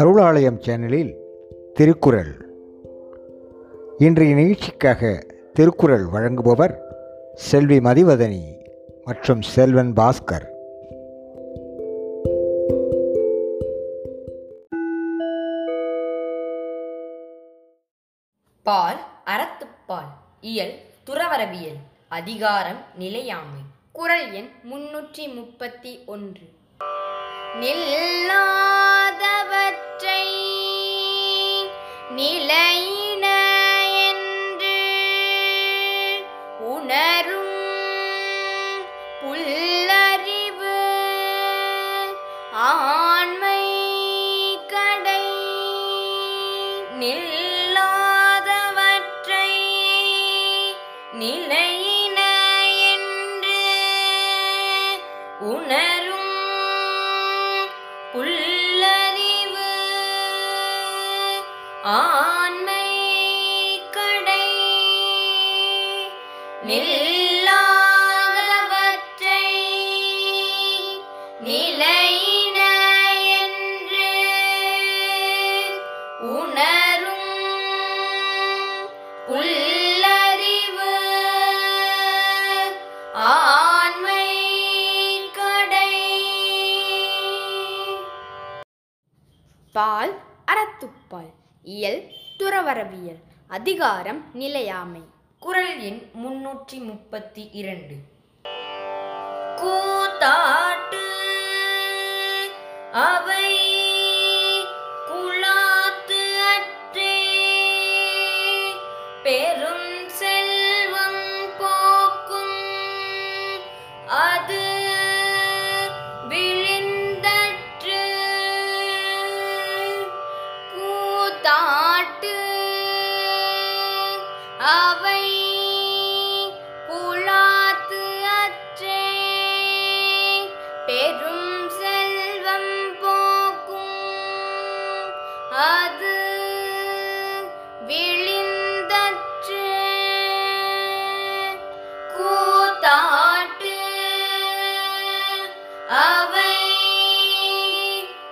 அருளாலயம் சேனலில் திருக்குறள். இன்றைய நிகழ்ச்சிக்காக திருக்குறள் வழங்குபவர் செல்வி மதிவதனி மற்றும் செல்வன் பாஸ்கர். பால் அறத்துப்பால் இயல் துறவரவியல் அதிகாரம் நிலையாமை குரல் எண் முன்னூற்றி முப்பத்தி ஒன்று. நெல்லா நிலையின என்று உணரும் புல் நில்லாதவற்றை நிலையின என்று உணரும் புல்லறிவு ஆண்மை கடை. பால் அறத்துப்பால் இயல் துறவரவியல் அதிகாரம் நிலையாமை. குரல் எண் முன்னூற்றி முப்பத்தி இரண்டு. கூத்தாட்டு அவை குழாத்து அற்றே. பெரும் செல்வம் போக்கும் அது விழிந்தற்று. கூத்தாட்டு அவை அவை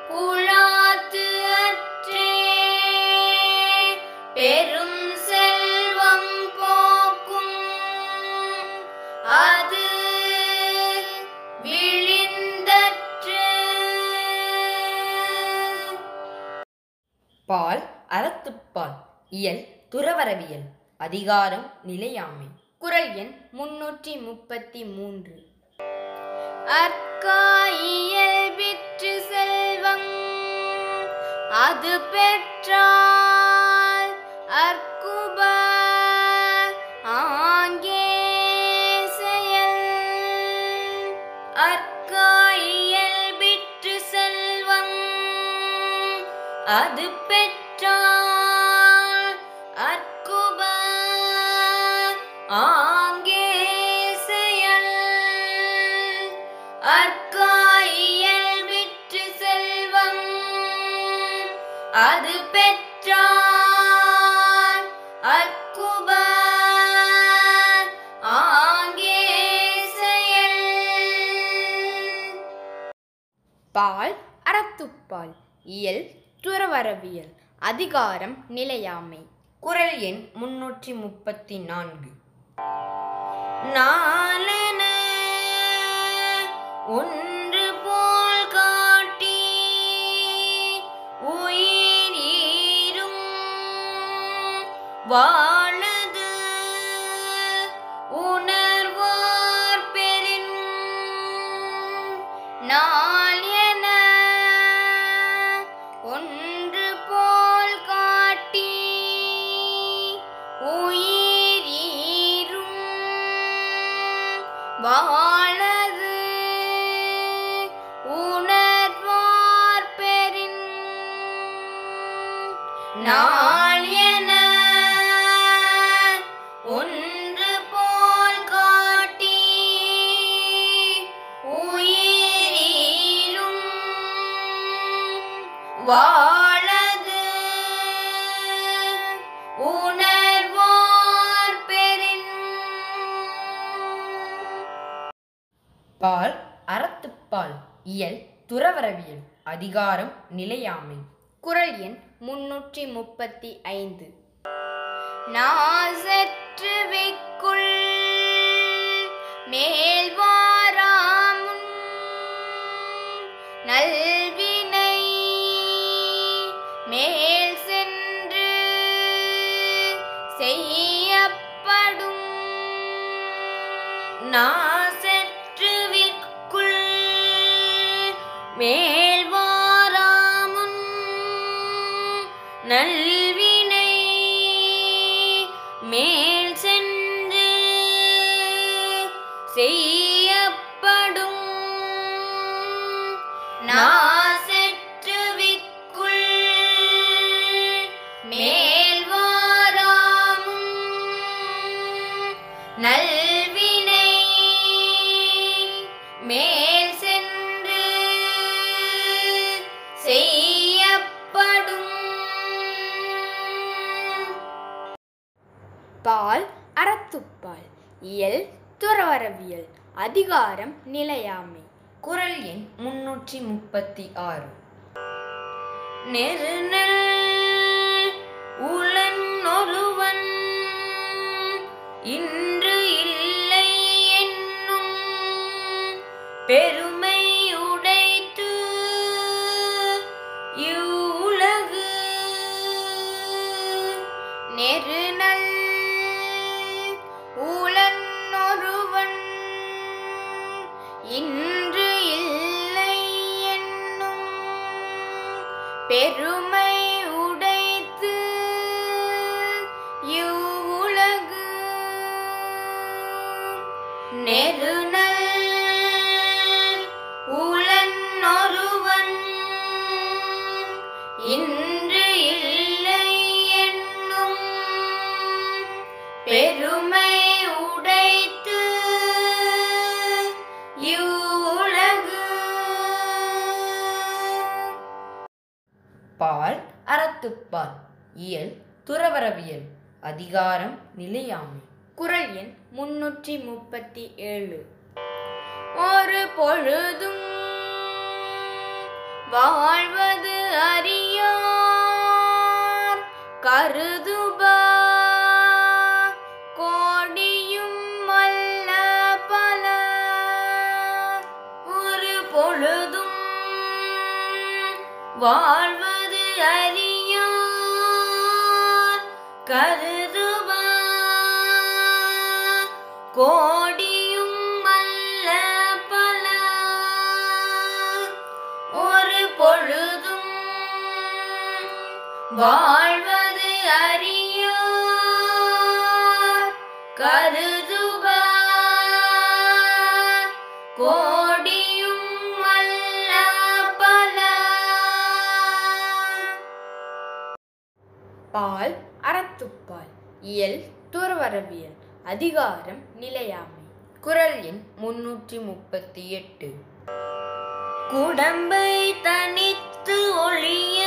குழாத்து அற்றே. பெரும் செல்வம் போக்கும். அது விழிந்தற்று. பால் அறத்துப்பால் இயல் துறவரவியல் அதிகாரம் நிலையாமை. குறள் எண் முன்னூற்றி முப்பத்தி மூன்று. அற்காயியல் விற்று செல்வம். அது பெற்றால் அற்குப ஆங்கே செயல். அற்காயியல் விற்று செல்வம். அது பெற்ற அது பெற்றால் அற்குப ஆங்கே செயல். பால் அறத்துப்பால் இயல் துறவரவியல் அதிகாரம் நிலையாமை. குறள் எண் முன்னூற்றி முப்பத்தி நான்கு. நாளென ஒன்று Wow. இயல் துறவரவியல் அதிகாரம் நிலையாமை. குரல் எண் முன்னூற்றி முப்பத்தி ஐந்து. நாசற்று வைக்குள் மேல்வாராம் நல்வினை மேல் சென்று செய்யப்படும். நான் மேல்வாராமுன் நல்வினை மேல் சென்று செய்யப்படும். நான் பால் அறத்துப்பால். இயல் துறவரவியல். அதிகாரம் நிலையாமை. குரல் எண் முன்னூற்றி முப்பத்தி ஆறு. நெருநல் உளன் ஒருவன் இன்று இல்லை என்னும் பெரு பெருமை உடைத்து இவ்வுலகு நெருநல் உளன் ஒருவன் இன்று இல்லை என்னும் பெருமை உடைத்து பால் அறத்துப்பால் இயல் துறவரவியல் அதிகாரம் நிலையாமை. குரல் எண் முன்னூற்றி முப்பத்தி ஏழு. ஒரு பொழுதும் வாழ்வது அறியார். கருதுப கோடியும் அல்ல பல. ஒரு பொழுதும் வாழ் அறியார் கருதுவ கோடியும் அல்ல பல ஒரு பொழுதும் வாழ்வது அறியார் கருதுவ கோ பால் அறத்துப்பால் இயல் துறவரவியல் அதிகாரம் நிலையாமை. குரல் எண் முன்னூற்றி முப்பத்தி எட்டு. குடம்பை தனித்து ஒளிய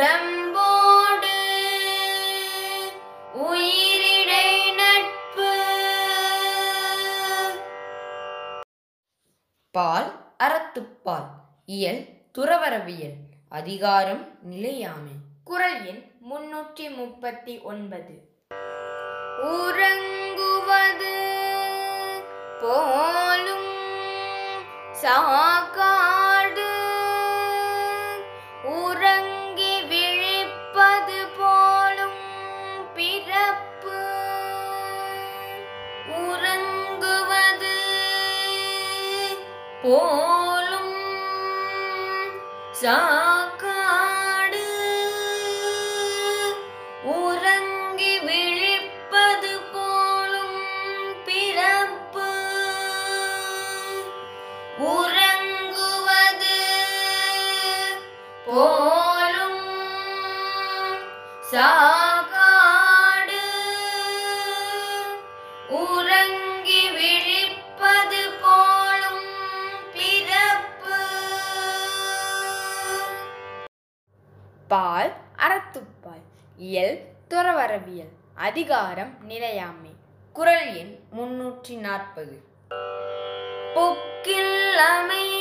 உடம்போடு உயிரிடை நட்பு. பால் அறத்துப்பால் இயல் துறவரவியல் அதிகாரம் நிலையாமை. குரல் எண் முன்னூற்றி முப்பத்தி ஒன்பது. உறங்குவது போலும் சாக போலும் இயல் துறவரவியல் அதிகாரம் நிலையாமை குரல் எண் முன்னூற்றி நாற்பது. புக்கில் அமை